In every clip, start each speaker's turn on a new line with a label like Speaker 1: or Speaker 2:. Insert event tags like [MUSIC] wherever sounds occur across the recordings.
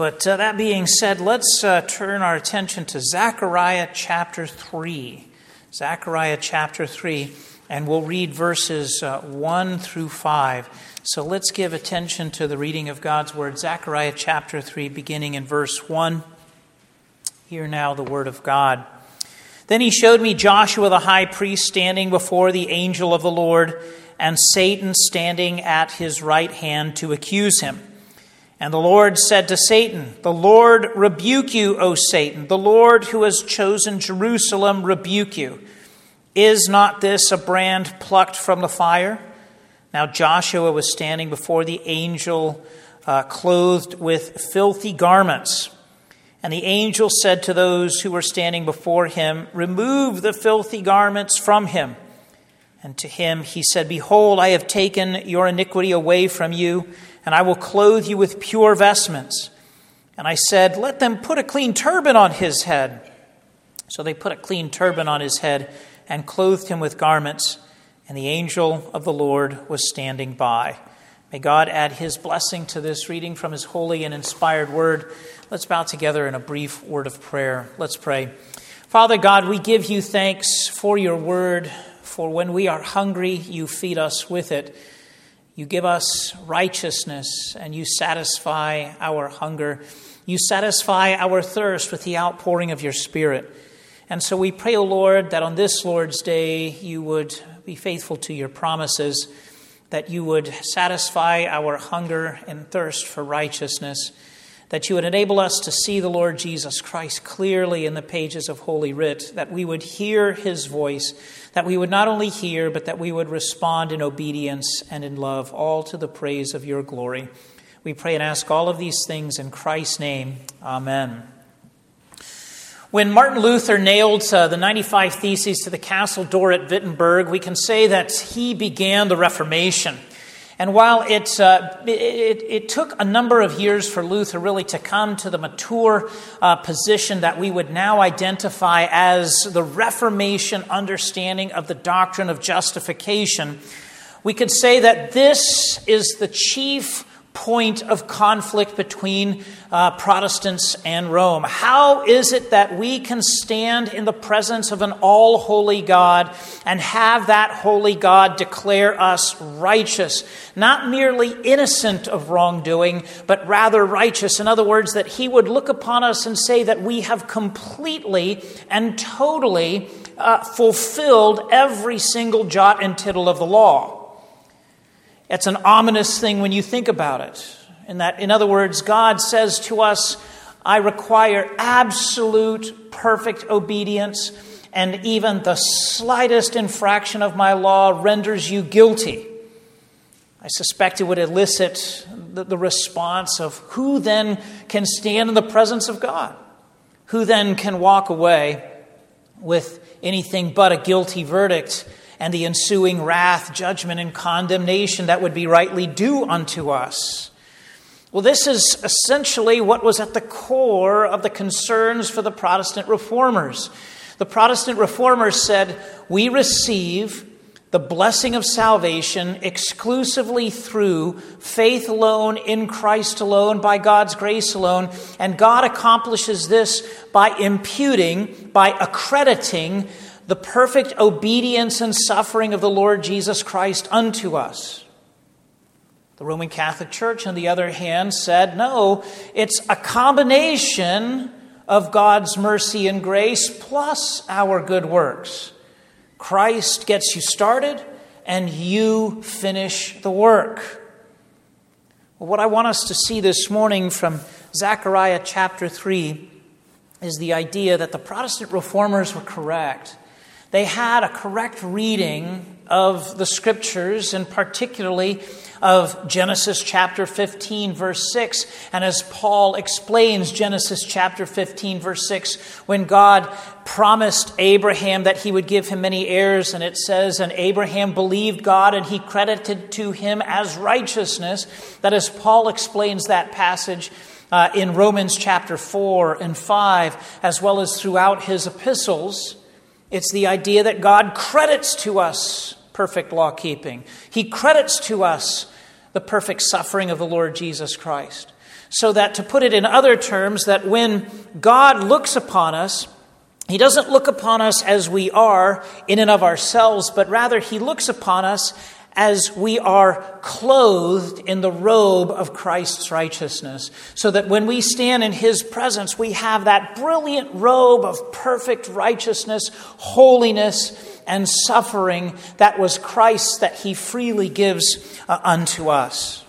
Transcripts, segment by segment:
Speaker 1: But uh, that being said, let's uh, turn our attention to Zechariah chapter 3. Zechariah chapter 3, and we'll read verses uh, 1 through 5. So let's give attention to the reading of God's word. Zechariah chapter 3, beginning in verse 1. Hear now the word of God. Then he showed me Joshua the high priest standing before the angel of the Lord, and Satan standing at his right hand to accuse him. And the Lord said to Satan, The Lord rebuke you, O Satan. The Lord who has chosen Jerusalem rebuke you. Is not this a brand plucked from the fire? Now Joshua was standing before the angel, uh, clothed with filthy garments. And the angel said to those who were standing before him, Remove the filthy garments from him. And to him he said, Behold, I have taken your iniquity away from you, and I will clothe you with pure vestments. And I said, Let them put a clean turban on his head. So they put a clean turban on his head and clothed him with garments, and the angel of the Lord was standing by. May God add his blessing to this reading from his holy and inspired word. Let's bow together in a brief word of prayer. Let's pray. Father God, we give you thanks for your word, for when we are hungry, you feed us with it. You give us righteousness and you satisfy our hunger. You satisfy our thirst with the outpouring of your Spirit. And so we pray, O Lord, that on this Lord's Day you would be faithful to your promises, that you would satisfy our hunger and thirst for righteousness, that you would enable us to see the Lord Jesus Christ clearly in the pages of Holy Writ, that we would hear his voice, that we would not only hear, but that we would respond in obedience and in love, all to the praise of your glory. We pray and ask all of these things in Christ's name. Amen. When Martin Luther nailed uh, the 95 Theses to the castle door at Wittenberg, we can say that he began the Reformation. And while it, uh, it, it, took a number of years for Luther really to come to the mature uh, position that we would now identify as the Reformation understanding of the doctrine of justification, we could say that this is the chief point of conflict between uh, Protestants and Rome. How is it that we can stand in the presence of an all holy God and have that holy God declare us righteous, not merely innocent of wrongdoing, but rather righteous? In other words, that He would look upon us and say that we have completely and totally uh, fulfilled every single jot and tittle of the law. It's an ominous thing when you think about it. In that, in other words, God says to us, I require absolute perfect obedience, and even the slightest infraction of my law renders you guilty. I suspect it would elicit the, the, response of who then can stand in the presence of God? Who then can walk away with anything but a guilty verdict and the ensuing wrath, judgment, and condemnation that would be rightly due unto us. Well, this is essentially what was at the core of the concerns for the Protestant reformers. The Protestant reformers said, We receive the blessing of salvation exclusively through faith alone, in Christ alone, by God's grace alone. And God accomplishes this by imputing, by accrediting the perfect obedience and suffering of the Lord Jesus Christ unto us. The Roman Catholic Church, on the other hand, said, no, it's a combination of God's mercy and grace plus our good works. Christ gets you started, and you finish the work. Well, what I want us to see this morning from Zechariah chapter 3 is the idea that the Protestant reformers were correct they had a correct reading of the scriptures, and particularly of Genesis chapter 15, verse 6. And as Paul explains Genesis chapter 15, verse 6, when God promised Abraham that he would give him many heirs, and it says, And Abraham believed God, and he credited to him as righteousness. That as Paul explains that passage, uh, in Romans chapter 4 and 5, as well as throughout his epistles, it's the idea that God credits to us perfect law keeping, He credits to us the perfect suffering of the Lord Jesus Christ. So that, to put it in other terms, that when God looks upon us, he doesn't look upon us as we are in and of ourselves, but rather he looks upon us as we are clothed in the robe of Christ's righteousness, so that when we stand in His presence, we have that brilliant robe of perfect righteousness, holiness, and suffering that was Christ that He freely gives uh, unto us.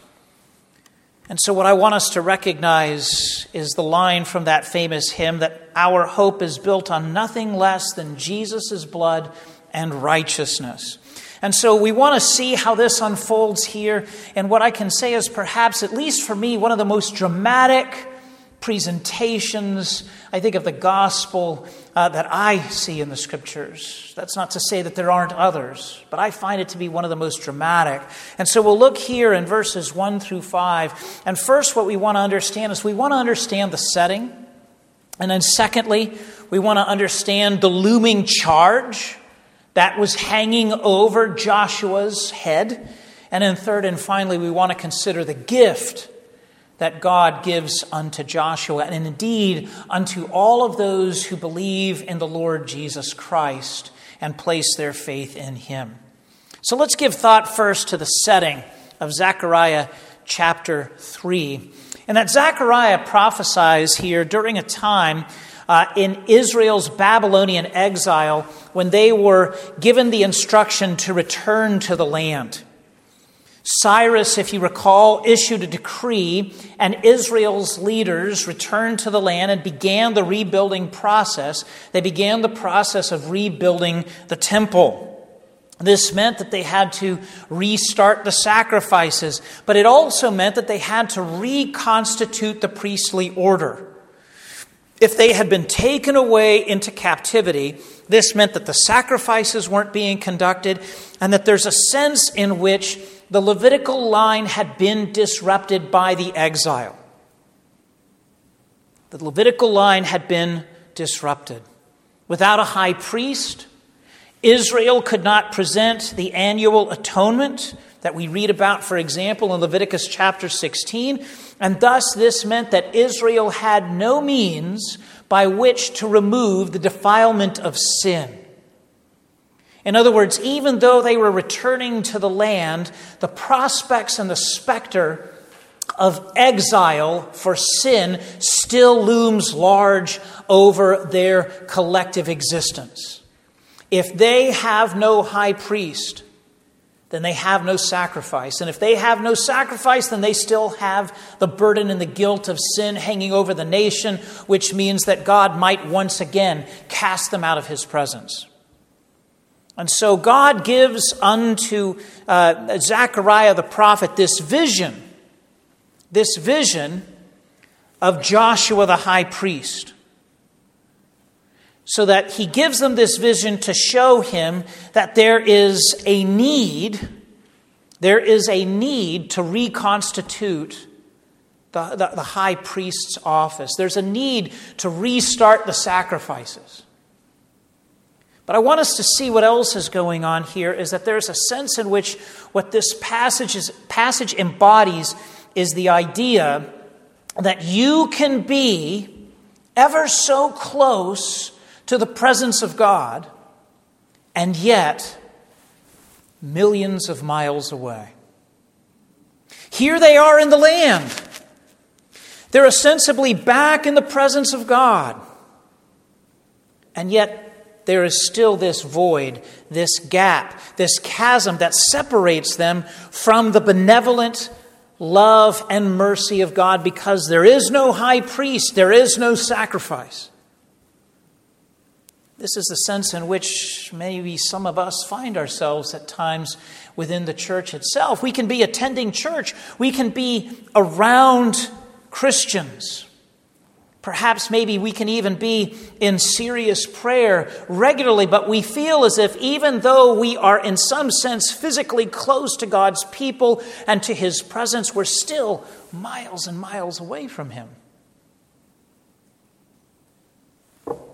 Speaker 1: And so, what I want us to recognize is the line from that famous hymn that our hope is built on nothing less than Jesus' blood and righteousness. And so we want to see how this unfolds here. And what I can say is perhaps, at least for me, one of the most dramatic presentations, I think, of the gospel uh, that I see in the scriptures. That's not to say that there aren't others, but I find it to be one of the most dramatic. And so we'll look here in verses 1 through 5. And first, what we want to understand is we want to understand the setting. And then, secondly, we want to understand the looming charge that was hanging over Joshua's head. And then, third and finally, we want to consider the gift that God gives unto Joshua, and indeed unto all of those who believe in the Lord Jesus Christ and place their faith in him. So let's give thought first to the setting of Zechariah chapter 3. And that Zechariah prophesies here during a time uh, in Israel's Babylonian exile when they were given the instruction to return to the land. Cyrus, if you recall, issued a decree, and Israel's leaders returned to the land and began the rebuilding process. They began the process of rebuilding the temple. This meant that they had to restart the sacrifices, but it also meant that they had to reconstitute the priestly order. If they had been taken away into captivity, this meant that the sacrifices weren't being conducted, and that there's a sense in which the Levitical line had been disrupted by the exile. The Levitical line had been disrupted. Without a high priest, Israel could not present the annual atonement that we read about, for example, in Leviticus chapter 16. And thus, this meant that Israel had no means by which to remove the defilement of sin. In other words, even though they were returning to the land, the prospects and the specter of exile for sin still looms large over their collective existence. If they have no high priest, then they have no sacrifice. And if they have no sacrifice, then they still have the burden and the guilt of sin hanging over the nation, which means that God might once again cast them out of his presence. And so God gives unto uh, Zechariah the prophet this vision, this vision of Joshua the high priest so that he gives them this vision to show him that there is a need, there is a need to reconstitute the, the, the, high priest's office. There's a need to restart the sacrifices. But I want us to see what else is going on here is that there's a sense in which what this passage, is, passage embodies is the idea that you can be ever so close to the presence of God, and yet millions of miles away. Here they are in the land. They're ostensibly back in the presence of God. And yet, there is still this void, this gap, this chasm that separates them from the benevolent love and mercy of God because there is no high priest, there is no sacrifice. This is the sense in which maybe some of us find ourselves at times within the church itself. We can be attending church, we can be around Christians. Perhaps maybe we can even be in serious prayer regularly, but we feel as if even though we are in some sense physically close to God's people and to His presence, we're still miles and miles away from Him.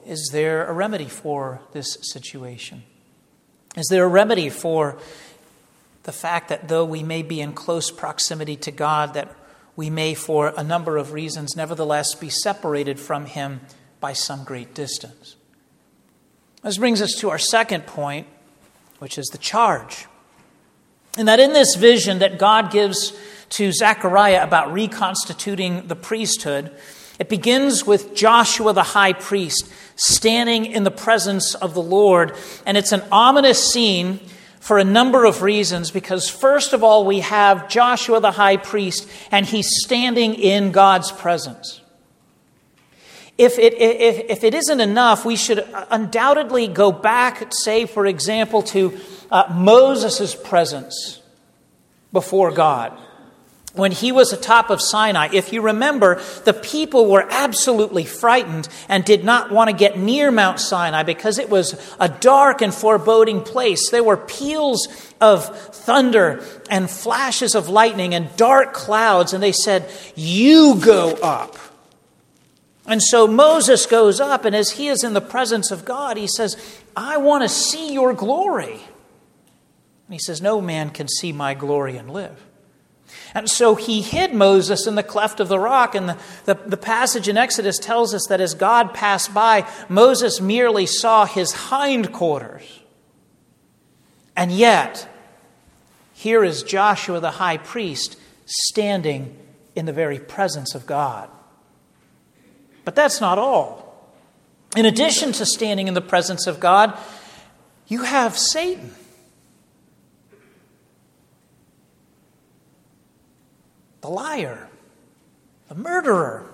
Speaker 1: Is there a remedy for this situation? Is there a remedy for the fact that though we may be in close proximity to God, that we may, for a number of reasons, nevertheless be separated from him by some great distance. This brings us to our second point, which is the charge. And that in this vision that God gives to Zechariah about reconstituting the priesthood, it begins with Joshua the high priest standing in the presence of the Lord. And it's an ominous scene for a number of reasons because, first of all, we have Joshua the high priest and he's standing in God's presence. If it, if, if it isn't enough, we should undoubtedly go back, say, for example, to uh, Moses' presence before God when he was atop of Sinai, if you remember, the people were absolutely frightened and did not want to get near Mount Sinai because it was a dark and foreboding place. There were peals of thunder and flashes of lightning and dark clouds, and they said, You go up. And so Moses goes up, and as he is in the presence of God, he says, I want to see your glory. And he says, No man can see my glory and live. And so he hid Moses in the cleft of the rock. And the, the, the, passage in Exodus tells us that as God passed by, Moses merely saw his hindquarters. And yet, here is Joshua the high priest standing in the very presence of God. But that's not all. In addition to standing in the presence of God, you have Satan. The liar, the murderer,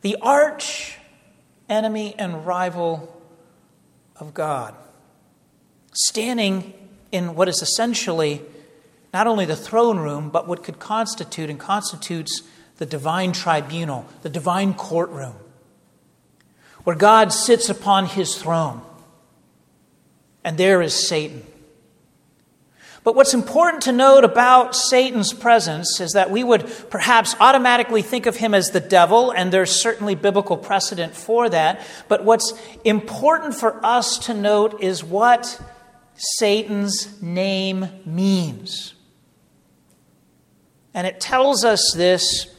Speaker 1: the arch enemy and rival of God, standing in what is essentially not only the throne room, but what could constitute and constitutes the divine tribunal, the divine courtroom, where God sits upon his throne. And there is Satan. But what's important to note about Satan's presence is that we would perhaps automatically think of him as the devil, and there's certainly biblical precedent for that. But what's important for us to note is what Satan's name means. And it tells us this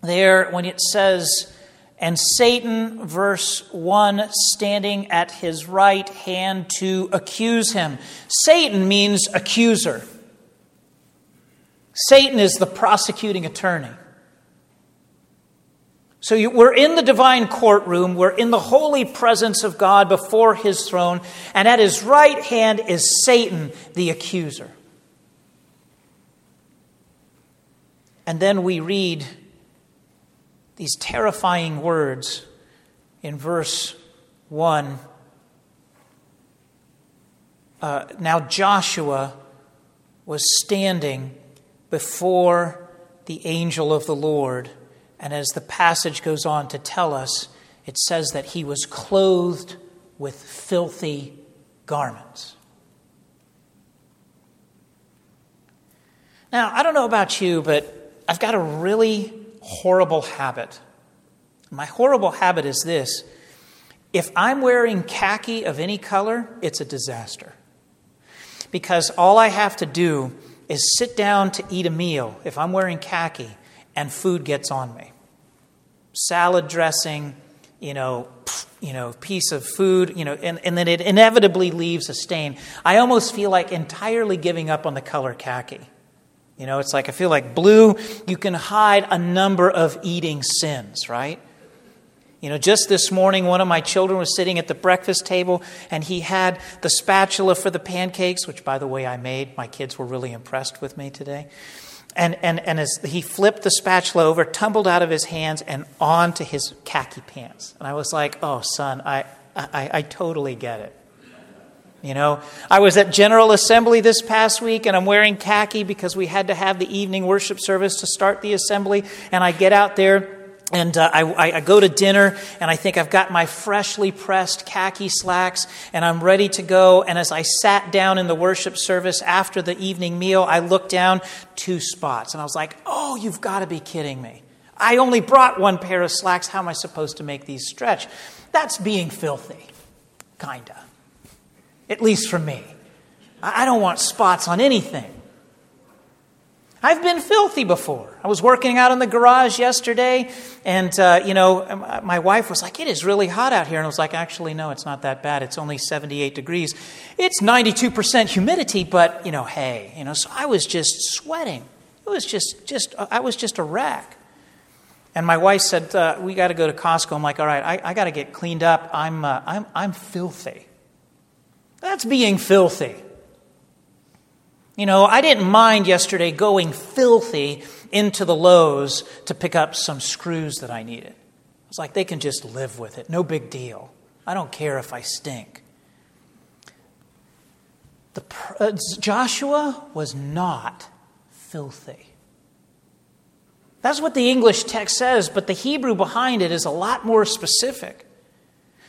Speaker 1: there when it says, and Satan, verse 1, standing at his right hand to accuse him. Satan means accuser. Satan is the prosecuting attorney. So you, we're in the divine courtroom, we're in the holy presence of God before his throne, and at his right hand is Satan, the accuser. And then we read these terrifying words in verse 1. Uh, now Joshua was standing before the angel of the Lord. And as the passage goes on to tell us, it says that he was clothed with filthy garments. Now, I don't know about you, but I've got a really horrible habit. My horrible habit is this if I'm wearing khaki of any color, it's a disaster. Because all I have to do is sit down to eat a meal if I'm wearing khaki and food gets on me. Salad dressing, you know, you know, piece of food, you know, and, and then it inevitably leaves a stain. I almost feel like entirely giving up on the color khaki. You know, it's like I feel like blue, you can hide a number of eating sins, right? You know, just this morning, one of my children was sitting at the breakfast table and he had the spatula for the pancakes, which, by the way, I made. My kids were really impressed with me today. And, and, and as he flipped the spatula over, tumbled out of his hands and onto his khaki pants. And I was like, oh, son, I, I, I totally get it. You know, I was at General Assembly this past week and I'm wearing khaki because we had to have the evening worship service to start the assembly. And I get out there and uh, I, I, go to dinner and I think I've got my freshly pressed khaki slacks and I'm ready to go. And as I sat down in the worship service after the evening meal, I looked down two spots and I was like, oh, you've got to be kidding me. I only brought one pair of slacks. How am I supposed to make these stretch? That's being filthy, kinda at least for me. I don't want spots on anything. I've been filthy before. I was working out in the garage yesterday, and, uh, you know, my wife was like, It is really hot out here. And I was like, Actually, no, it's not that bad. It's only 78 degrees. It's 92% humidity, but, you know, hey, you know, so I was just sweating. It was just, just, I was just a wreck. And my wife said, uh, We got to go to Costco. I'm like, All right, I, I got to get cleaned up. I'm, uh, I'm, I'm filthy. That's being filthy. You know, I didn't mind yesterday going filthy into the Lowe's to pick up some screws that I needed. I was like, they can just live with it. No big deal. I don't care if I stink. The, uh, Joshua was not filthy. That's what the English text says, but the Hebrew behind it is a lot more specific.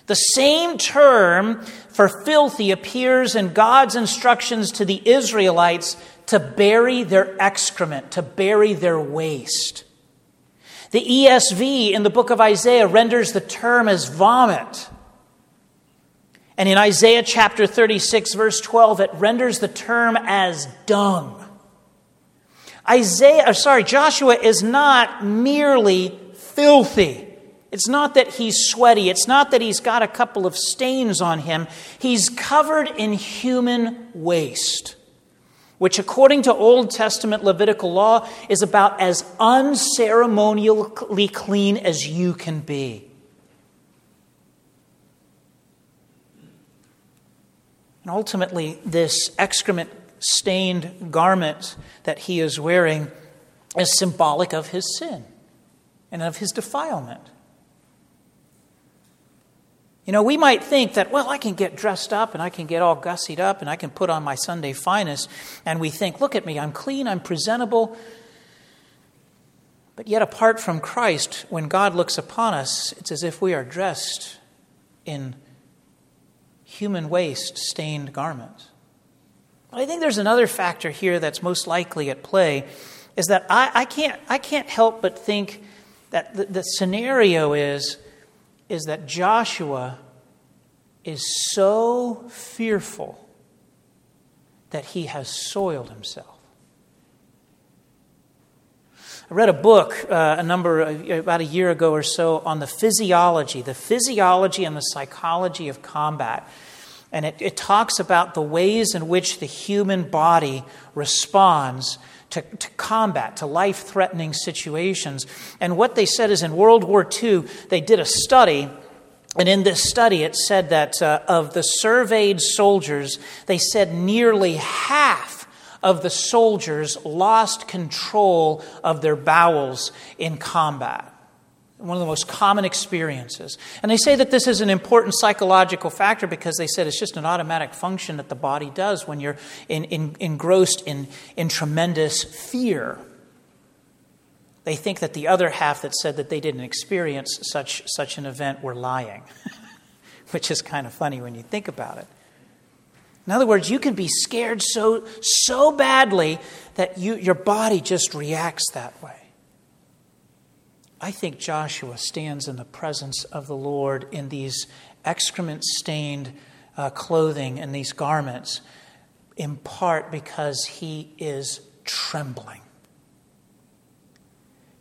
Speaker 1: The same term for filthy appears in God's instructions to the Israelites to bury their excrement, to bury their waste. The ESV in the book of Isaiah renders the term as vomit. And in Isaiah chapter 36, verse 12, it renders the term as dung. Isaiah, uh, sorry, Joshua is not merely filthy. It's not that he's sweaty. It's not that he's got a couple of stains on him. He's covered in human waste, which, according to Old Testament Levitical law, is about as unceremonially clean as you can be. And ultimately, this excrement stained garment that he is wearing is symbolic of his sin and of his defilement. You know, we might think that, well, I can get dressed up and I can get all gussied up and I can put on my Sunday finest. And we think, look at me, I'm clean, I'm presentable. But yet, apart from Christ, when God looks upon us, it's as if we are dressed in human waste stained garments. I think there's another factor here that's most likely at play is that I, I can't, I can't help but think that the, the scenario is is that Joshua is so fearful that he has soiled himself. I read a book uh, a number about a year ago or so on the physiology, the physiology and the psychology of combat. And it, it talks about the ways in which the human body responds to, to combat, to life threatening situations. And what they said is in World War II, they did a study. And in this study, it said that uh, of the surveyed soldiers, they said nearly half of the soldiers lost control of their bowels in combat one of the most common experiences. And they say that this is an important psychological factor because they said it's just an automatic function that the body does when you're in, in, engrossed in, in tremendous fear. They think that the other half that said that they didn't experience such, such an event were lying, [LAUGHS] which is kind of funny when you think about it. In other words, you can be scared so, so badly that you, your body just reacts that way. I think Joshua stands in the presence of the Lord in these excrement stained uh, clothing and these garments, in part because he is trembling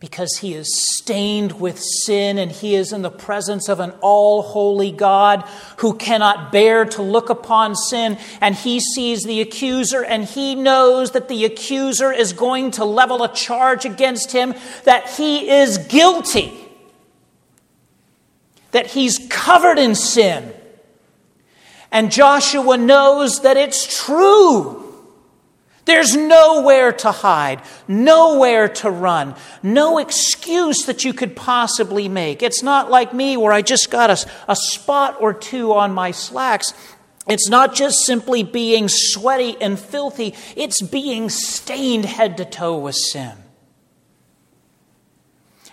Speaker 1: because he is stained with sin and he is in the presence of an all holy God who cannot bear to look upon sin. And he sees the accuser and he knows that the accuser is going to level a charge against him that he is guilty, that he's covered in sin. And Joshua knows that it's true. There's nowhere to hide, nowhere to run, no excuse that you could possibly make. It's not like me where I just got a, a spot or two on my slacks. It's not just simply being sweaty and filthy, it's being stained head to toe with sin.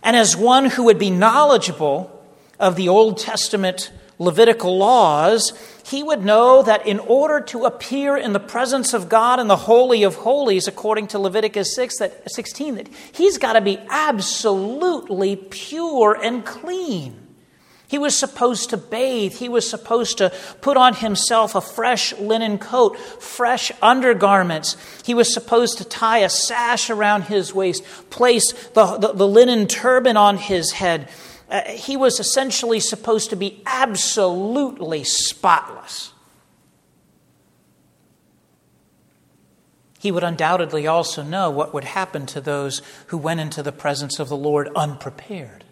Speaker 1: And as one who would be knowledgeable of the Old Testament Levitical laws, he would know that in order to appear in the presence of God in the Holy of Holies, according to Leviticus 6, that, 16, that he's got to be absolutely pure and clean. He was supposed to bathe. He was supposed to put on himself a fresh linen coat, fresh undergarments. He was supposed to tie a sash around his waist, place the, the, the linen turban on his head. Uh, he was essentially supposed to be absolutely spotless. He would undoubtedly also know what would happen to those who went into the presence of the Lord unprepared.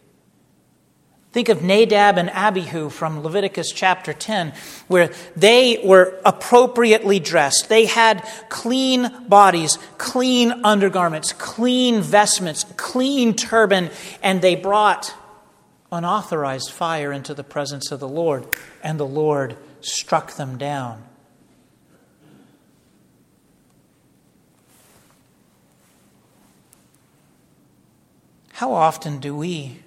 Speaker 1: Think of Nadab and Abihu from Leviticus chapter 10, where they were appropriately dressed. They had clean bodies, clean undergarments, clean vestments, clean turban, and they brought unauthorized fire into the presence of the Lord, and the Lord struck them down. How often do we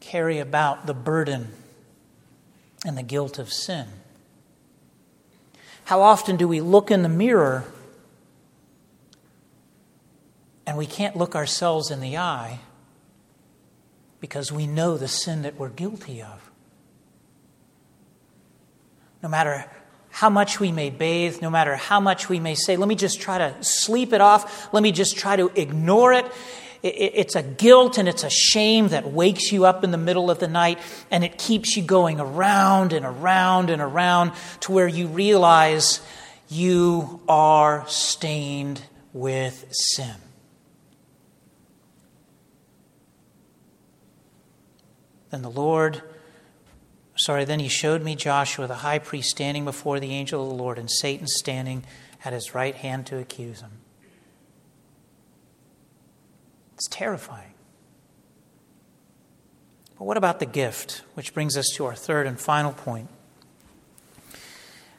Speaker 1: carry about the burden and the guilt of sin? How often do we look in the mirror and we can't look ourselves in the eye because we know the sin that we're guilty of? No matter how much we may bathe, no matter how much we may say, let me just try to sleep it off, let me just try to ignore it. It's a guilt and it's a shame that wakes you up in the middle of the night and it keeps you going around and around and around to where you realize you are stained with sin. Then the Lord, sorry, then he showed me Joshua, the high priest, standing before the angel of the Lord, and Satan standing at his right hand to accuse him. It's terrifying. But what about the gift? Which brings us to our third and final point.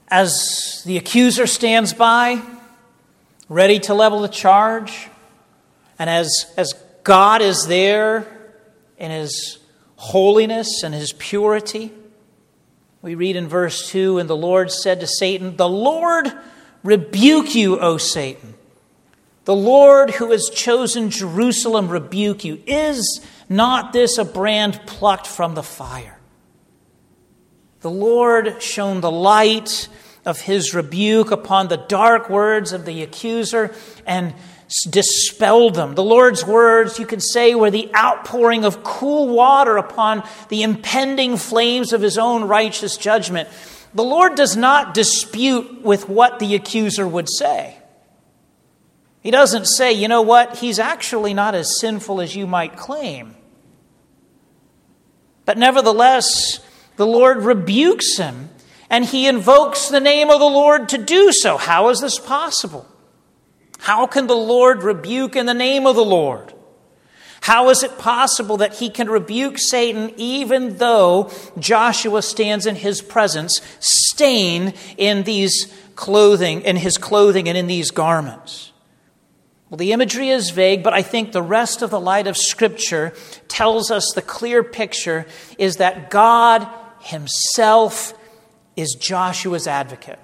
Speaker 1: As the accuser stands by, ready to level the charge, and as, as God is there in his holiness and his purity, we read in verse 2 And the Lord said to Satan, The Lord rebuke you, O Satan. The Lord who has chosen Jerusalem rebuke you. Is not this a brand plucked from the fire? The Lord shone the light of his rebuke upon the dark words of the accuser and dispelled them. The Lord's words, you could say, were the outpouring of cool water upon the impending flames of his own righteous judgment. The Lord does not dispute with what the accuser would say. He doesn't say, you know what, he's actually not as sinful as you might claim. But nevertheless, the Lord rebukes him and he invokes the name of the Lord to do so. How is this possible? How can the Lord rebuke in the name of the Lord? How is it possible that he can rebuke Satan even though Joshua stands in his presence, stained in these clothing, in his clothing and in these garments? Well, the imagery is vague, but I think the rest of the light of Scripture tells us the clear picture is that God Himself is Joshua's advocate.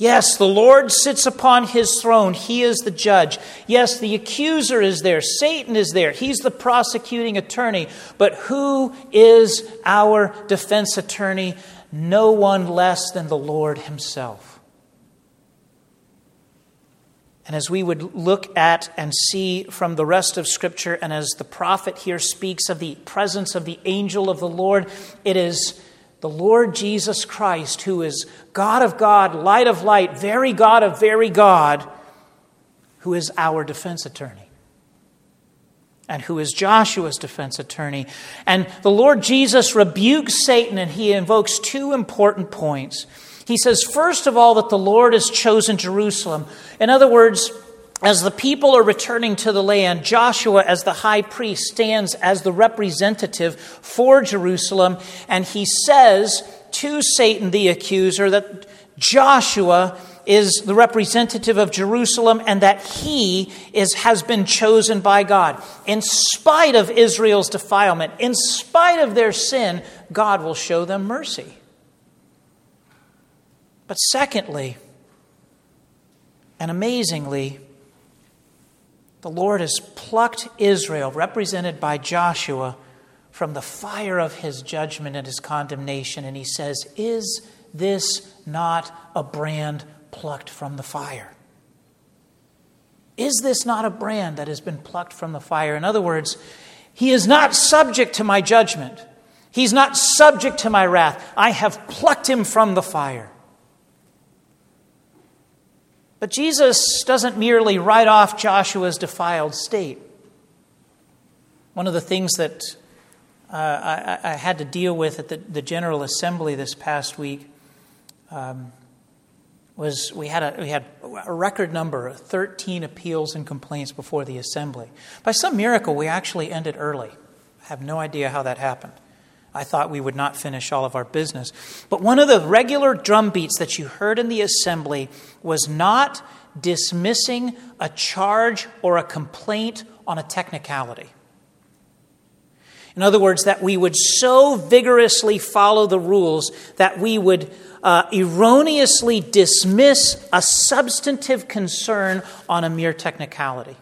Speaker 1: Yes, the Lord sits upon his throne. He is the judge. Yes, the accuser is there. Satan is there. He's the prosecuting attorney. But who is our defense attorney? No one less than the Lord himself. And as we would look at and see from the rest of Scripture, and as the prophet here speaks of the presence of the angel of the Lord, it is the Lord Jesus Christ, who is God of God, light of light, very God of very God, who is our defense attorney. And who is Joshua's defense attorney. And the Lord Jesus rebukes Satan and he invokes two important points. He says, first of all, that the Lord has chosen Jerusalem. In other words, as the people are returning to the land, Joshua, as the high priest, stands as the representative for Jerusalem, and he says to Satan, the accuser, that Joshua is the representative of Jerusalem and that he is, has been chosen by God. In spite of Israel's defilement, in spite of their sin, God will show them mercy. But secondly, and amazingly, the Lord has plucked Israel, represented by Joshua, from the fire of his judgment and his condemnation. And he says, Is this not a brand plucked from the fire? Is this not a brand that has been plucked from the fire? In other words, he is not subject to my judgment. He's not subject to my wrath. I have plucked him from the fire. But Jesus doesn't merely write off Joshua's defiled state. One of the things that uh, I, I, had to deal with at the, the General Assembly this past week um, was we had, a, we had a record number, 13 appeals and complaints before the Assembly. By some miracle, we actually ended early. I have no idea how that happened. I thought we would not finish all of our business. But one of the regular drumbeats that you heard in the assembly was not dismissing a charge or a complaint on a technicality. In other words, that we would so vigorously follow the rules that we would uh, erroneously dismiss a substantive concern on a mere technicality.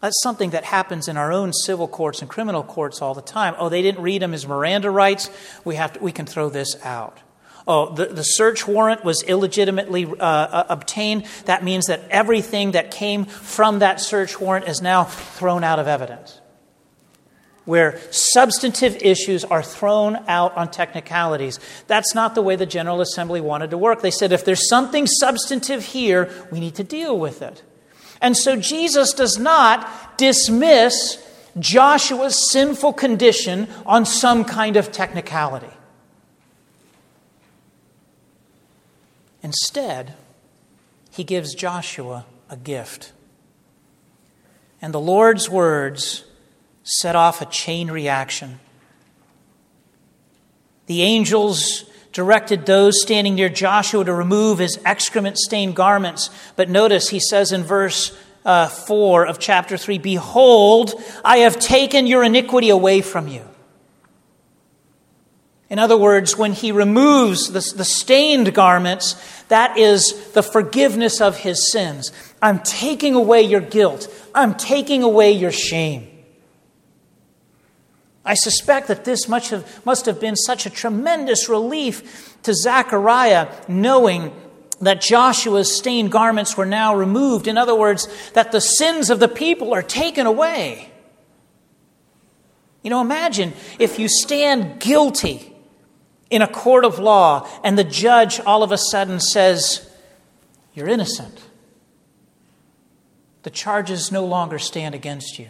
Speaker 1: That's something that happens in our own civil courts and criminal courts all the time. Oh, they didn't read him his Miranda rights. We, have to, we can throw this out. Oh, the, the search warrant was illegitimately uh, uh, obtained. That means that everything that came from that search warrant is now thrown out of evidence. Where substantive issues are thrown out on technicalities. That's not the way the General Assembly wanted to work. They said if there's something substantive here, we need to deal with it. And so Jesus does not dismiss Joshua's sinful condition on some kind of technicality. Instead, he gives Joshua a gift. And the Lord's words set off a chain reaction. The angels directed those standing near Joshua to remove his excrement stained garments. But notice he says in verse uh, 4 of chapter 3 Behold, I have taken your iniquity away from you. In other words, when he removes the, the stained garments, that is the forgiveness of his sins. I'm taking away your guilt. I'm taking away your shame. I suspect that this have, must have been such a tremendous relief to Zechariah, knowing that Joshua's stained garments were now removed. In other words, that the sins of the people are taken away. You know, imagine if you stand guilty in a court of law and the judge all of a sudden says, You're innocent. The charges no longer stand against you.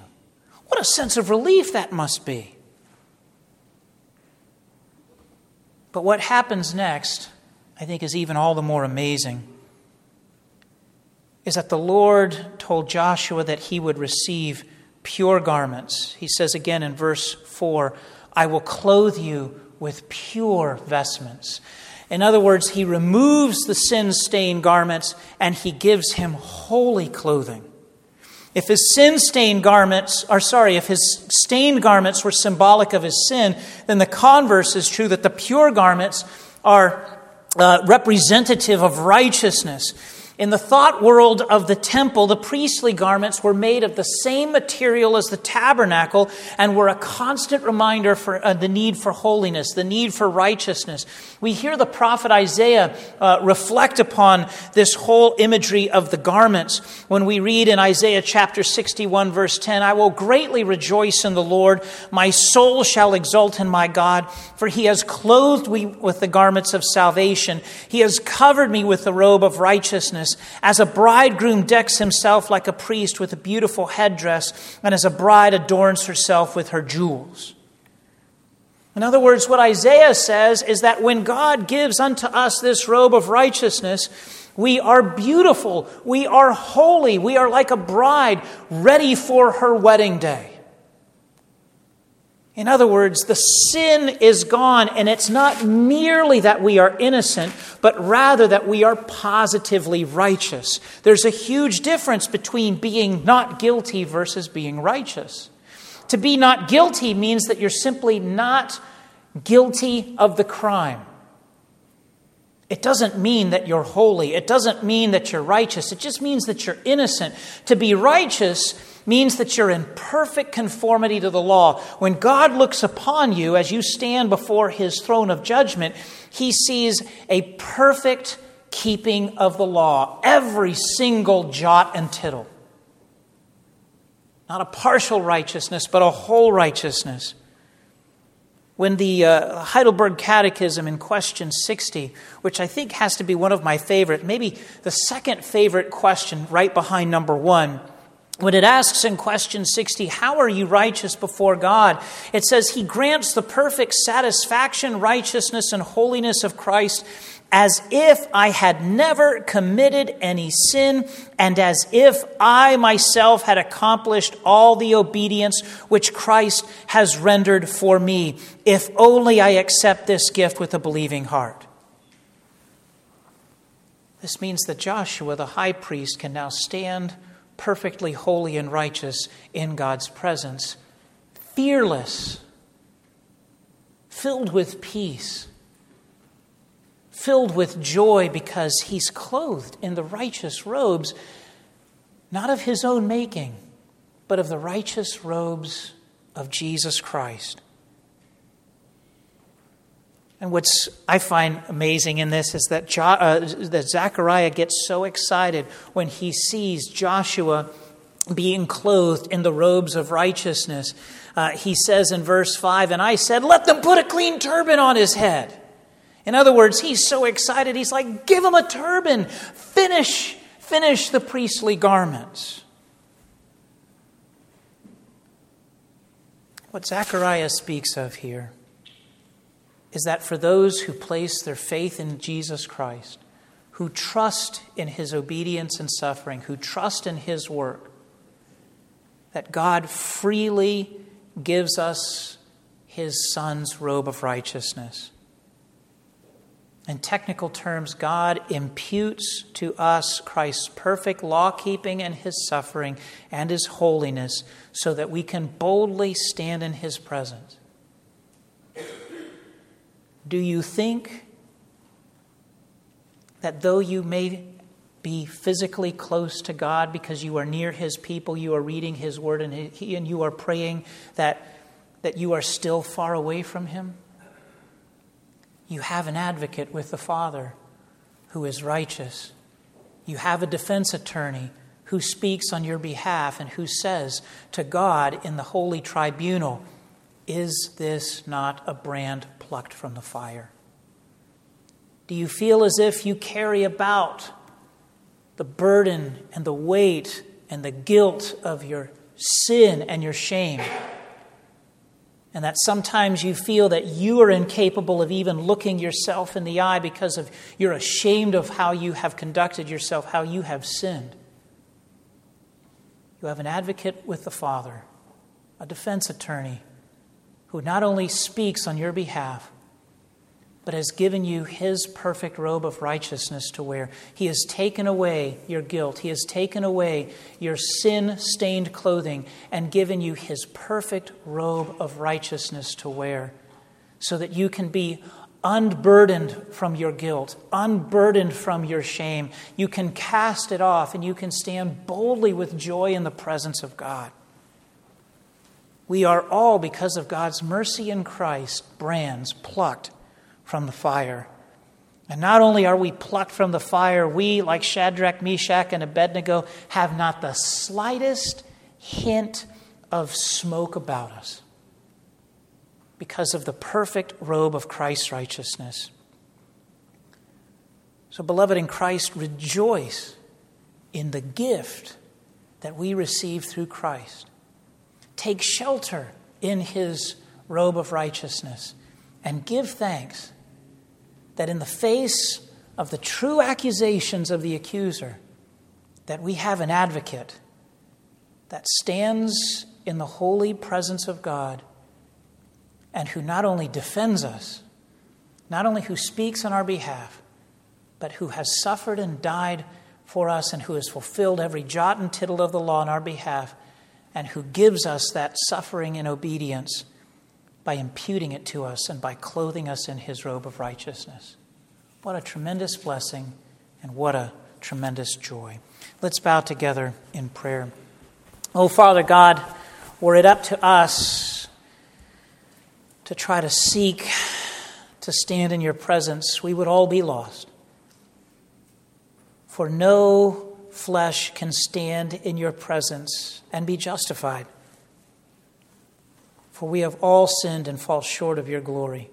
Speaker 1: What a sense of relief that must be. But what happens next, I think, is even all the more amazing. Is that the Lord told Joshua that he would receive pure garments. He says again in verse 4 I will clothe you with pure vestments. In other words, he removes the sin stained garments and he gives him holy clothing. If his sin stained garments, or sorry, if his stained garments were symbolic of his sin, then the converse is true that the pure garments are uh, representative of righteousness. In the thought world of the temple, the priestly garments were made of the same material as the tabernacle and were a constant reminder for uh, the need for holiness, the need for righteousness. We hear the prophet Isaiah uh, reflect upon this whole imagery of the garments when we read in Isaiah chapter 61, verse 10 I will greatly rejoice in the Lord. My soul shall exult in my God, for he has clothed me with the garments of salvation. He has covered me with the robe of righteousness as a bridegroom decks himself like a priest with a beautiful headdress, and as a bride adorns herself with her jewels. In other words, what Isaiah says is that when God gives unto us this robe of righteousness, we are beautiful, we are holy, we are like a bride ready for her wedding day. In other words, the sin is gone, and it's not merely that we are innocent, but rather that we are positively righteous. There's a huge difference between being not guilty versus being righteous. To be not guilty means that you're simply not guilty of the crime. It doesn't mean that you're holy. It doesn't mean that you're righteous. It just means that you're innocent. To be righteous means that you're in perfect conformity to the law. When God looks upon you as you stand before his throne of judgment, he sees a perfect keeping of the law, every single jot and tittle. Not a partial righteousness, but a whole righteousness. When the uh, Heidelberg Catechism in question 60, which I think has to be one of my favorite, maybe the second favorite question right behind number one, when it asks in question 60, How are you righteous before God? It says, He grants the perfect satisfaction, righteousness, and holiness of Christ as if I had never committed any sin, and as if I myself had accomplished all the obedience which Christ has rendered for me, if only I accept this gift with a believing heart. This means that Joshua, the high priest, can now stand perfectly holy and righteous in God's presence, fearless, filled with peace, filled with joy because he's clothed in the righteous robes, not of his own making, but of the righteous robes of Jesus Christ. And what's I find amazing in this is that, jo- uh, that Zechariah gets so excited when he sees Joshua being clothed in the robes of righteousness. Uh, he says in verse 5, And I said, Let them put a clean turban on his head. In other words, he's so excited, he's like, Give him a turban. Finish, finish the priestly garments. What Zechariah speaks of here is that for those who place their faith in Jesus Christ, who trust in his obedience and suffering, who trust in his work, that God freely gives us his son's robe of righteousness. In technical terms, God imputes to us Christ's perfect law keeping and his suffering and his holiness so that we can boldly stand in his presence. Do you think that though you may be physically close to God because you are near His people, you are reading His Word, and, he, and you are praying, that, that you are still far away from Him? You have an advocate with the Father who is righteous. You have a defense attorney who speaks on your behalf and who says to God in the holy tribunal, Is this not a brand plucked from the fire? Do you feel as if you carry about the burden and the weight and the guilt of your sin and your shame? And that sometimes you feel that you are incapable of even looking yourself in the eye because of you're ashamed of how you have conducted yourself, how you have sinned. You have an advocate with the Father, a defense attorney who not only speaks on your behalf, but has given you his perfect robe of righteousness to wear. He has taken away your guilt. He has taken away your sin stained clothing and given you his perfect robe of righteousness to wear so that you can be unburdened from your guilt, unburdened from your shame. You can cast it off and you can stand boldly with joy in the presence of God. We are all, because of God's mercy in Christ, brands plucked from the fire. And not only are we plucked from the fire, we, like Shadrach, Meshach, and Abednego, have not the slightest hint of smoke about us because of the perfect robe of Christ's righteousness. So, beloved in Christ, rejoice in the gift that we receive through Christ take shelter in his robe of righteousness, and give thanks that in the face of the true accusations of the accuser, that we have an advocate that stands in the holy presence of God and who not only defends us, not only who speaks on our behalf, but who has suffered and died for us and who has fulfilled every jot and tittle of the law on our behalf and who gives us that suffering and obedience by imputing it to us and by clothing us in his robe of righteousness. What a tremendous blessing and what a tremendous joy. Let's bow together in prayer. Oh, Father God, were it up to us to try to seek to stand in your presence, we would all be lost. For no flesh can stand in your presence and be justified. For we have all sinned and fall short of your glory.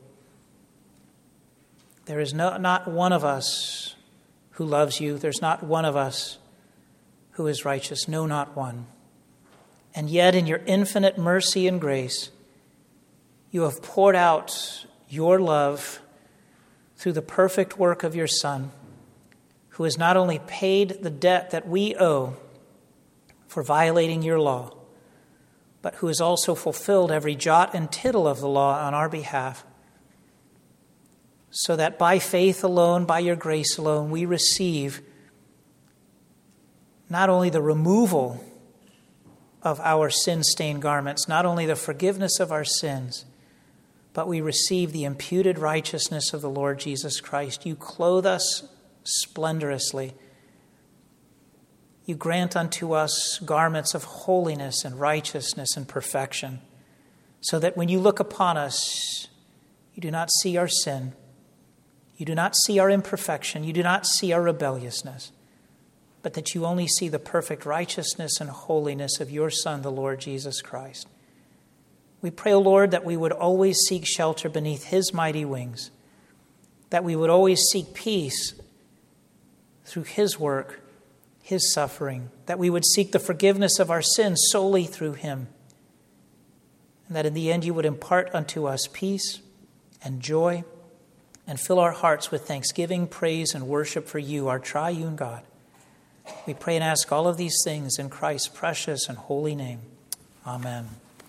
Speaker 1: There is no, not one of us who loves you. There's not one of us who is righteous. No, not one. And yet, in your infinite mercy and grace, you have poured out your love through the perfect work of your Son, who has not only paid the debt that we owe for violating your law, but who has also fulfilled every jot and tittle of the law on our behalf so that by faith alone, by your grace alone, we receive not only the removal of our sin stained garments, not only the forgiveness of our sins, but we receive the imputed righteousness of the Lord Jesus Christ. You clothe us splendorously. You grant unto us garments of holiness and righteousness and perfection, so that when you look upon us, you do not see our sin you do not see our imperfection. You do not see our rebelliousness, but that you only see the perfect righteousness and holiness of your Son, the Lord Jesus Christ. We pray, O Lord, that we would always seek shelter beneath His mighty wings, that we would always seek peace through His work, His suffering, that we would seek the forgiveness of our sins solely through Him, and that in the end you would impart unto us peace and joy and fill our hearts with thanksgiving, praise, and worship for you, our triune God. We pray and ask all of these things in Christ's precious and holy name. Amen.